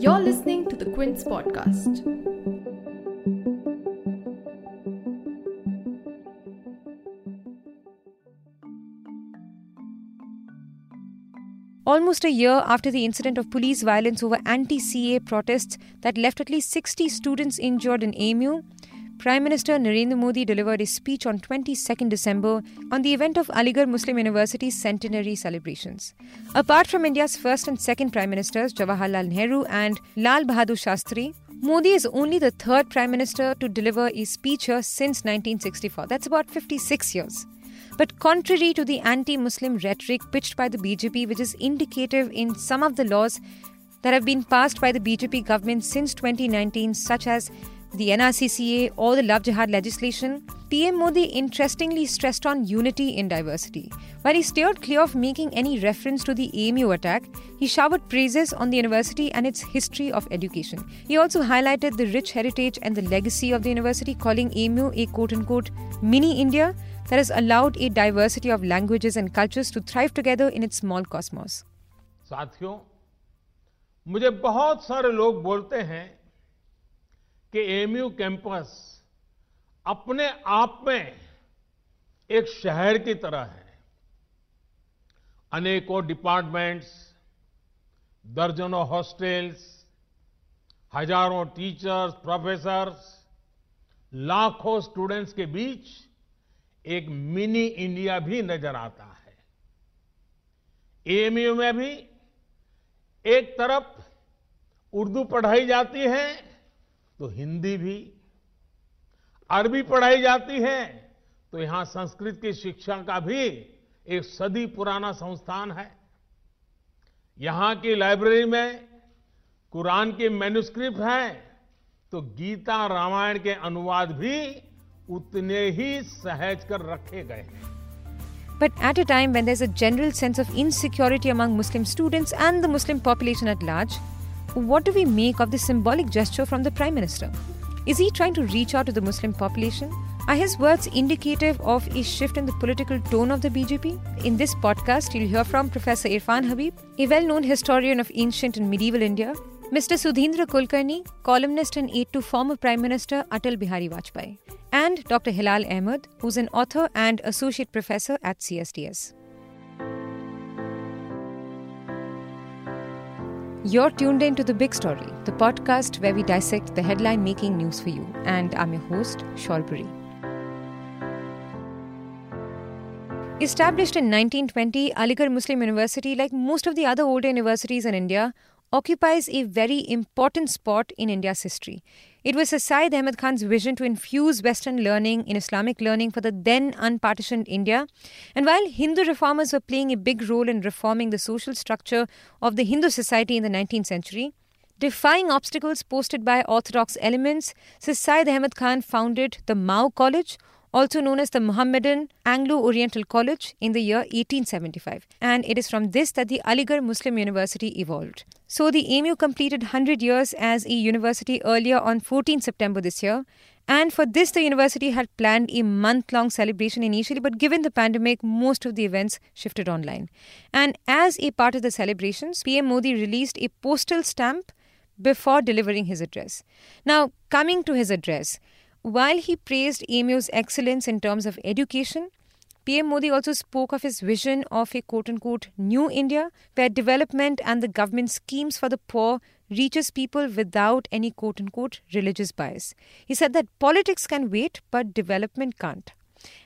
You're listening to the Quint's podcast. Almost a year after the incident of police violence over anti CAA protests that left at least 60 students injured in AMU, Prime Minister Narendra Modi delivered a speech on 22nd December on the event of Aligarh Muslim University's centenary celebrations. Apart from India's first and second Prime Ministers, Jawaharlal Nehru and Lal Bahadur Shastri, Modi is only the third Prime Minister to deliver a speech here since 1964. That's about 56 years. But contrary to the anti Muslim rhetoric pitched by the BJP, which is indicative in some of the laws that have been passed by the BJP government since 2019, such as the NRC-CAA, or the Love Jihad legislation, PM Modi interestingly stressed on unity in diversity. While he steered clear of making any reference to the AMU attack, he showered praises on the university and its history of education. He also highlighted the rich heritage and the legacy of the university, calling AMU a quote unquote mini India that has allowed a diversity of languages and cultures to thrive together in its small cosmos. साथियों मुझे बहुत सारे लोग बोलते हैं कि MU campus अपने आप में एक शहर की तरह है। अनेकों डिपार्टमेंट्स, दर्जनों हॉस्टेल्स, हज़ारों टीचर्स, प्रोफेसर्स, लाखों स्टूडेंट्स के बीच एक मिनी इंडिया भी नज़र आता है। एएमयू में भी एक तरफ़ उर्दू पढ़ाई जाती है तो हिंदी भी अरबी पढ़ाई जाती है तो यहाँ संस्कृत की शिक्षा का भी एक सदी पुराना संस्थान है यहाँ की लाइब्रेरी में कुरान के मैन्यूस्क्रिप्ट है तो गीता रामायण के अनुवाद भी उतने ही सहज कर रखे गए हैं But at a time when there's a general sense of insecurity among Muslim students and the Muslim population at large, what do we make of this symbolic gesture from the Prime Minister? Is he trying to reach out to the Muslim population? Are his words indicative of a shift in the political tone of the BJP? In this podcast, you'll hear from Professor Irfan Habib, a well known historian of ancient and medieval India, Mr. Sudheendra Kulkarni, columnist and aide to former Prime Minister Atal Bihari Vajpayee, and Dr. Hilal Ahmed, who's an author and associate professor at CSDS. You're tuned in to The Big Story, the podcast where we dissect the headline making news for you. And I'm your host, Shorbori. Established in 1920, Aligarh Muslim University, like most of the other older universities in India, occupies a very important spot in India's history. It was Syed Ahmed Khan's vision to infuse Western learning in Islamic learning for the then unpartitioned India. And while Hindu reformers were playing a big role in reforming the social structure of the Hindu society in the 19th century, defying obstacles posted by orthodox elements, Syed Ahmed Khan founded the Mao College, also known as the Mohammedan Anglo Oriental College, in the year 1875. And it is from this that the Aligarh Muslim University evolved. So the AMU completed 100 years as a university earlier on 14 September this year. And for this, the university had planned a month long celebration initially, but given the pandemic, most of the events shifted online. And as a part of the celebrations, PM Modi released a postal stamp before delivering his address. Now, coming to his address, while he praised AMU's excellence in terms of education, PM Modi also spoke of his vision of a quote unquote new India where development and the government schemes for the poor reaches people without any quote unquote religious bias. He said that politics can wait but development can't.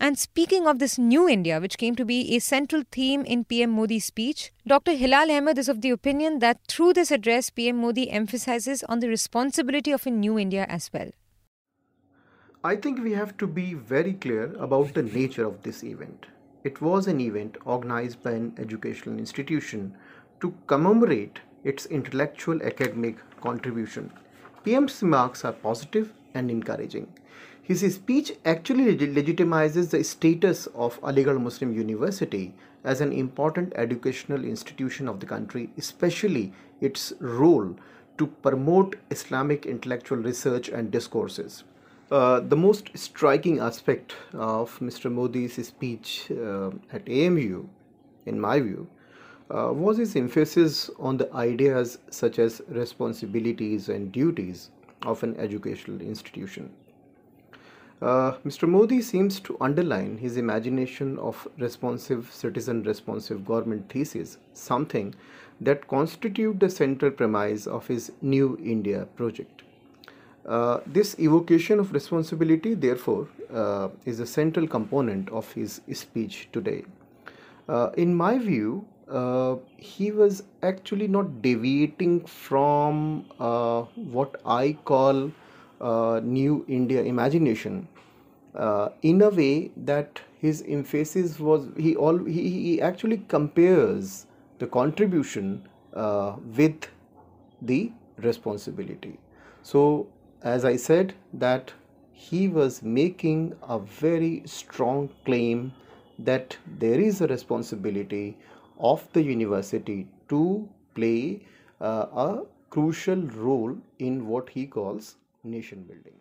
And speaking of this new India, which came to be a central theme in PM Modi's speech, Dr. Hilal Ahmed is of the opinion that through this address, PM Modi emphasizes on the responsibility of a new India as well. I think we have to be very clear about the nature of this event. It was an event organized by an educational institution to commemorate its intellectual academic contribution. PM's remarks are positive and encouraging. His speech actually legitimizes the status of Aligarh Muslim University as an important educational institution of the country, especially its role to promote Islamic intellectual research and discourses. Uh, the most striking aspect of Mr. Modi's speech uh, at AMU, in my view, uh, was his emphasis on the ideas such as responsibilities and duties of an educational institution. Uh, Mr. Modi seems to underline his imagination of responsive citizen responsive government thesis, something that constitute the central premise of his New India project. Uh, this evocation of responsibility, therefore, uh, is a central component of his speech today. Uh, in my view, uh, he was actually not deviating from uh, what I call New India imagination in a way that his emphasis was he all he, he actually compares the contribution with the responsibility. So as I said that he was making a very strong claim that there is a responsibility of the university to play uh, a crucial role in what he calls nation building.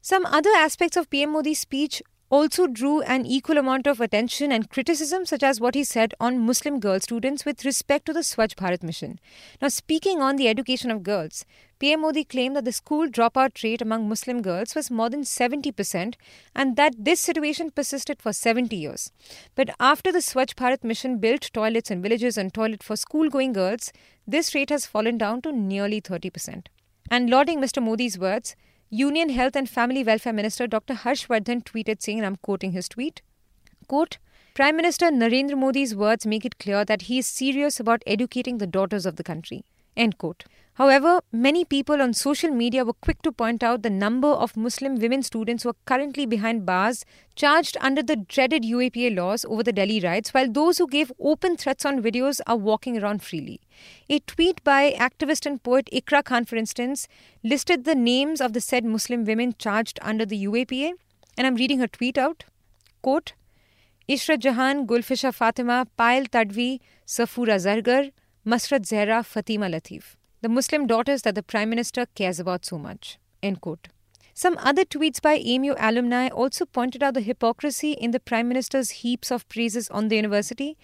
Some other aspects of PM Modi's speech also drew an equal amount of attention and criticism, such as what he said on Muslim girl students with respect to the Swachh Bharat mission. Now, speaking on the education of girls, PM Modi claimed that the school dropout rate among Muslim girls was more than 70% and that this situation persisted for 70 years. But after the Swachh Bharat mission built toilets in villages and toilet for school going girls, this rate has fallen down to nearly 30%. And lauding Mr. Modi's words, Union Health and Family Welfare Minister Dr. Harshvardhan tweeted saying, and I'm quoting his tweet, quote, Prime Minister Narendra Modi's words make it clear that he is serious about educating the daughters of the country. End quote. However, many people on social media were quick to point out the number of Muslim women students who are currently behind bars charged under the dreaded UAPA laws over the Delhi riots, while those who gave open threats on videos are walking around freely. A tweet by activist and poet Ikra Khan, for instance, listed the names of the said Muslim women charged under the UAPA, and I'm reading her tweet out. Quote, Ishrat Jahan, Gulfisha Fatima, Payal Tadvi, Safura Zargar, Masrat Zehra, Fatima Latif the Muslim daughters that the Prime Minister cares about so much. End quote. Some other tweets by AMU alumni also pointed out the hypocrisy in the Prime Minister's heaps of praises on the university.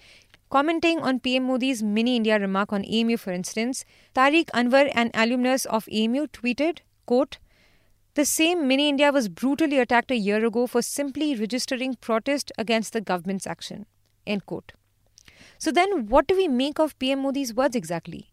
Commenting on PM Modi's Mini India remark on AMU, for instance, Tariq Anwar, an alumnus of AMU, tweeted, quote, The same Mini India was brutally attacked a year ago for simply registering protest against the government's action. End quote. So then, what do we make of PM Modi's words exactly?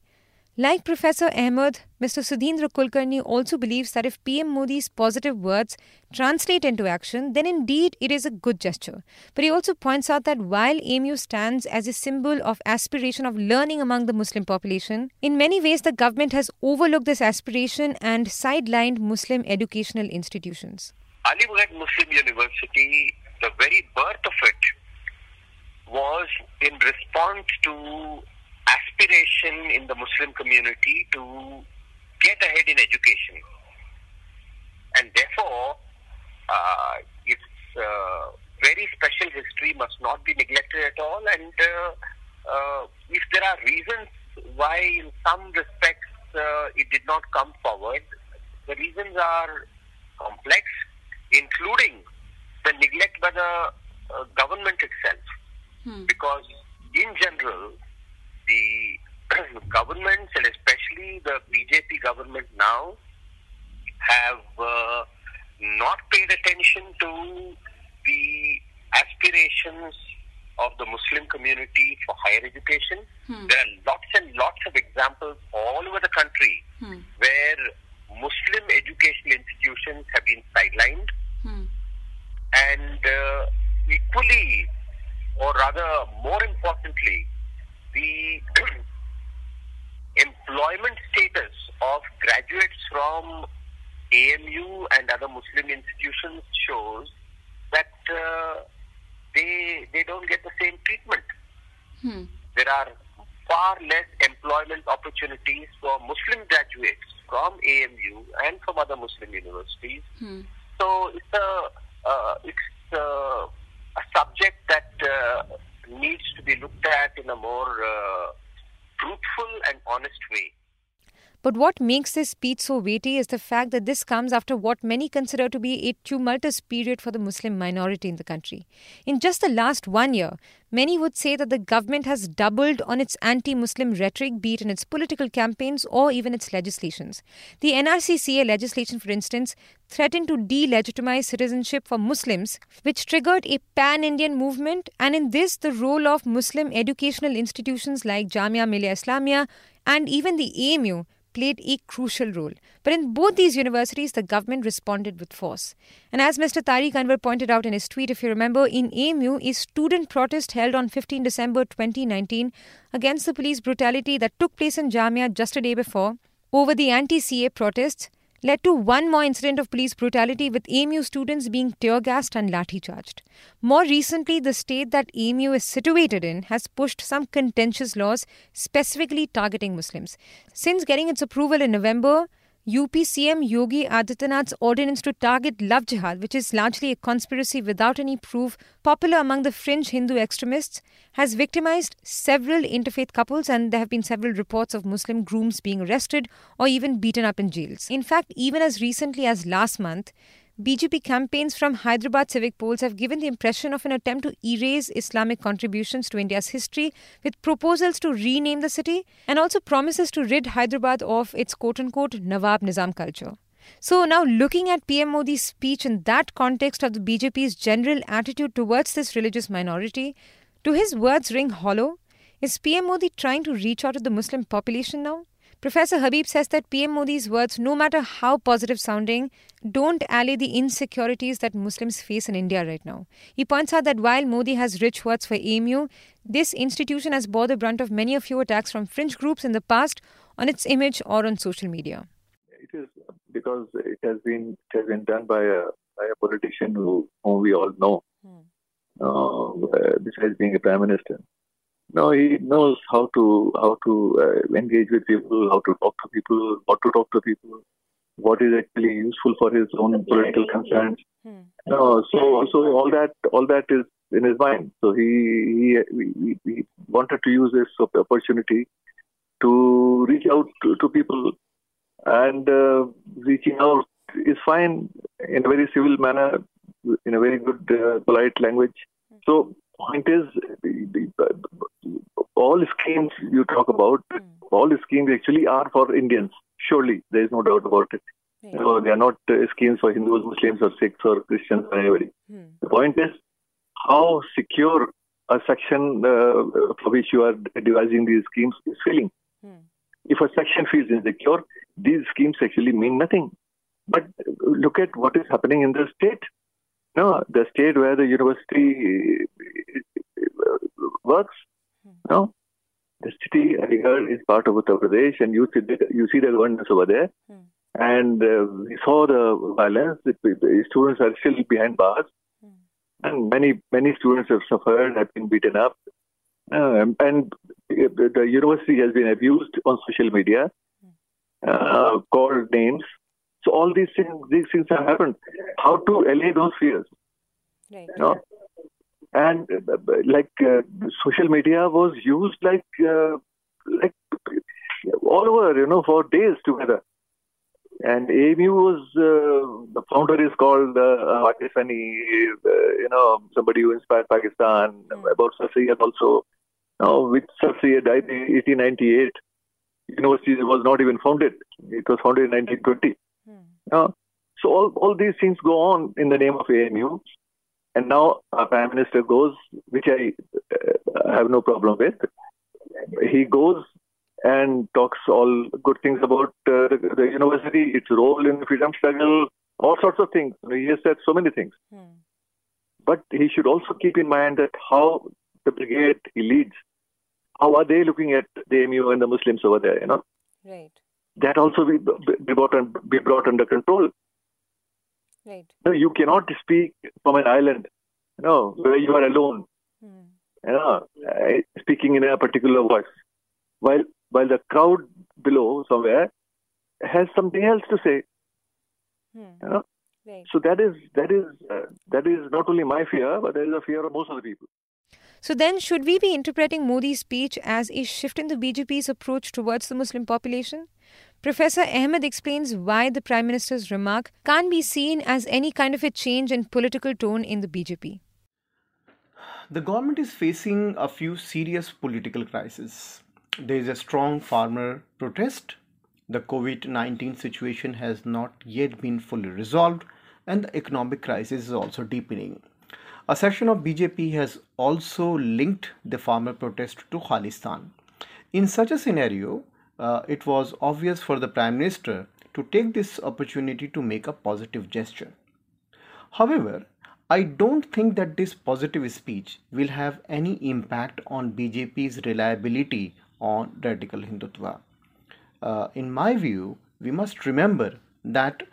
Like Professor Ahmed, Mr. Sudheendra Kulkarni also believes that if PM Modi's positive words translate into action, then indeed it is a good gesture. But he also points out that while AMU stands as a symbol of aspiration of learning among the Muslim population, in many ways the government has overlooked this aspiration and sidelined Muslim educational institutions. Aligarh Muslim University, the very birth of it was in response to aspiration in the Muslim community to get ahead in education. And therefore, uh, its uh, very special history must not be neglected at all. And uh, uh if there are reasons why, in some respects, uh, it did not come forward, the reasons are complex, including the neglect by the uh, government itself. Hmm. Because, in general, the governments and especially the BJP government now have uh, not paid attention to the aspirations of the Muslim community for higher education. Hmm. There are lots and lots of examples all over the country hmm. where Muslim educational institutions have been sidelined. Hmm. And uh, equally, or rather more importantly, the employment status of graduates from AMU and other Muslim institutions shows that uh, they they don't get the same treatment. Hmm. There are far less employment opportunities for Muslim graduates from AMU and from other Muslim universities. Hmm. So it's a uh, it's a, a subject that uh, needs to be looked at in a more uh, truthful and honest way. But what makes this speech so weighty is the fact that this comes after what many consider to be a tumultuous period for the Muslim minority in the country. In just the last one year, many would say that the government has doubled on its anti Muslim rhetoric, be it in its political campaigns or even its legislations. The NRC-CAA legislation, for instance, threatened to delegitimize citizenship for Muslims, which triggered a pan Indian movement, and in this, the role of Muslim educational institutions like Jamia Millia Islamia and even the AMU played a crucial role. But in both these universities, the government responded with force. And as Mr. Tariq Anwar pointed out in his tweet, if you remember, in AMU, a student protest held on 15 December 2019 against the police brutality that took place in Jamia just a day before over the anti CAA protests led to one more incident of police brutality with AMU students being tear gassed and lathi charged. More recently, the state that AMU is situated in has pushed some contentious laws specifically targeting Muslims. Since getting its approval in November, UP CM Yogi Adityanath's ordinance to target love jihad, which is largely a conspiracy without any proof, popular among the fringe Hindu extremists, has victimized several interfaith couples, and there have been several reports of Muslim grooms being arrested or even beaten up in jails. In fact, even as recently as last month, BJP campaigns from Hyderabad civic polls have given the impression of an attempt to erase Islamic contributions to India's history with proposals to rename the city and also promises to rid Hyderabad of its quote unquote Nawab Nizam culture. So, now looking at PM Modi's speech in that context of the BJP's general attitude towards this religious minority, do his words ring hollow? Is PM Modi trying to reach out to the Muslim population now? Professor Habib says that PM Modi's words, no matter how positive sounding, don't allay the insecurities that Muslims face in India right now. He points out that while Modi has rich words for AMU, this institution has bore the brunt of many a few attacks from fringe groups in the past on its image or on social media. It is because it has been it has been done by a by a politician who whom we all know, hmm. uh, besides being a prime minister. No, he knows how to how to uh, engage with people, how to talk to people, what to talk to people, what is actually useful for his own political concerns. Hmm. No, so so all that all that is in his mind. So he he, he, he wanted to use this opportunity to reach out to, to people, and uh, reaching out is fine in a very civil manner, in a very good uh, polite language. Hmm. So point is, all schemes you talk about, mm. all schemes actually are for Indians. Surely, there is no doubt about it. Yeah. So they are not uh, schemes for Hindus, Muslims, or Sikhs, or Christians, or anybody. Mm. The point is how secure a section uh, for which you are devising these schemes is feeling. Mm. If a section feels insecure, these schemes actually mean nothing. But look at what is happening in the state. No, the state where the university works. No, the city Aligarh is part of Uttar Pradesh, and you see the, you see the governance over there. Hmm. And uh, we saw the violence. The, the, students are still behind bars, hmm. and many many students have suffered, have been beaten up, uh, and the university has been abused on social media, hmm. uh, called names. So all these things these things have happened. How to allay those fears? Right. You know? And uh, like uh, social media was used like uh, like all over, you know, for days together. And AMU was uh, the founder is called uh, Pakistani, uh, you know, somebody who inspired Pakistan. Mm. About Syed also, you know, with Syed died in 1898. University was not even founded; it was founded in 1920. Mm. You know? So all all these things go on in the name of AMU. And now our prime minister goes, which I uh, have no problem with. He goes and talks all good things about uh, the, the, university, its role in the freedom struggle, all sorts of things. He has said so many things. Hmm. But he should also keep in mind that how the brigade he leads, how are they looking at the MU and the Muslims over there, you know? Right. That also be, be, brought, be brought under control. Right. No, you cannot speak from an island, you know, where you are alone. Hmm. You know, speaking in a particular voice, while while the crowd below somewhere has something else to say. Hmm. You know? Right. So that is that is uh, that is not only my fear, but there is a fear of most of the people. So then, should we be interpreting Modi's speech as a shift in the BJP's approach towards the Muslim population? Professor Ahmed explains why the Prime Minister's remark can't be seen as any kind of a change in political tone in the BJP. The government is facing a few serious political crises. There is a strong farmer protest. The COVID 19 situation has not yet been fully resolved, and the economic crisis is also deepening. A section of BJP has also linked the farmer protest to Khalistan. In such a scenario, uh, it was obvious for the Prime Minister to take this opportunity to make a positive gesture. However, I don't think that this positive speech will have any impact on BJP's reliability on radical Hindutva. Uh, in my view, we must remember that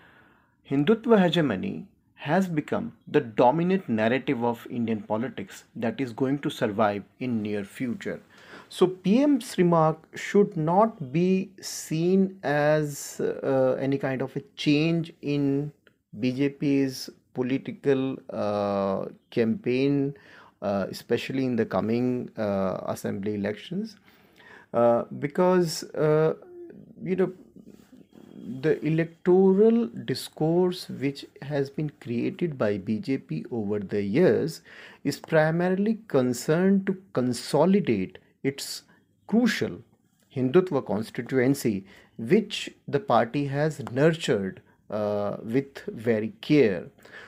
Hindutva hegemony has become the dominant narrative of Indian politics that is going to survive in near future. So PM's remark should not be seen as uh, any kind of a change in BJP's political uh, campaign, uh, especially in the coming uh, assembly elections, uh, because uh, you know the electoral discourse which has been created by BJP over the years is primarily concerned to consolidate its crucial Hindutva constituency, which the party has nurtured uh, with very care.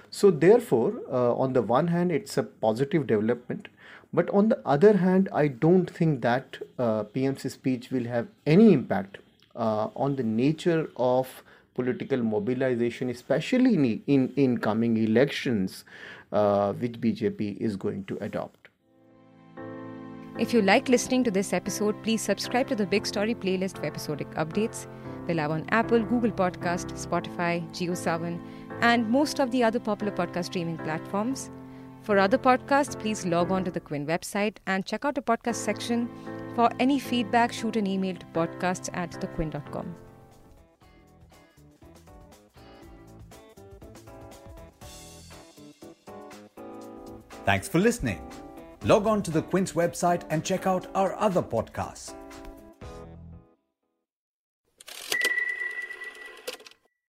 So, therefore, uh, on the one hand, it's a positive development, but on the other hand, I don't think that uh, PM's speech will have any impact uh, on the nature of political mobilization, especially in, in, in coming elections, uh, which BJP is going to adopt. If you like listening to this episode, please subscribe to the Big Story playlist for episodic updates. We're live on Apple, Google Podcast, Spotify, JioSaavn, and most of the other popular podcast streaming platforms. For other podcasts, please log on to the Quint website and check out the podcast section. For any feedback, shoot an email to podcasts at thequint.com. Thanks for listening. Log on to the Quint's website and check out our other podcasts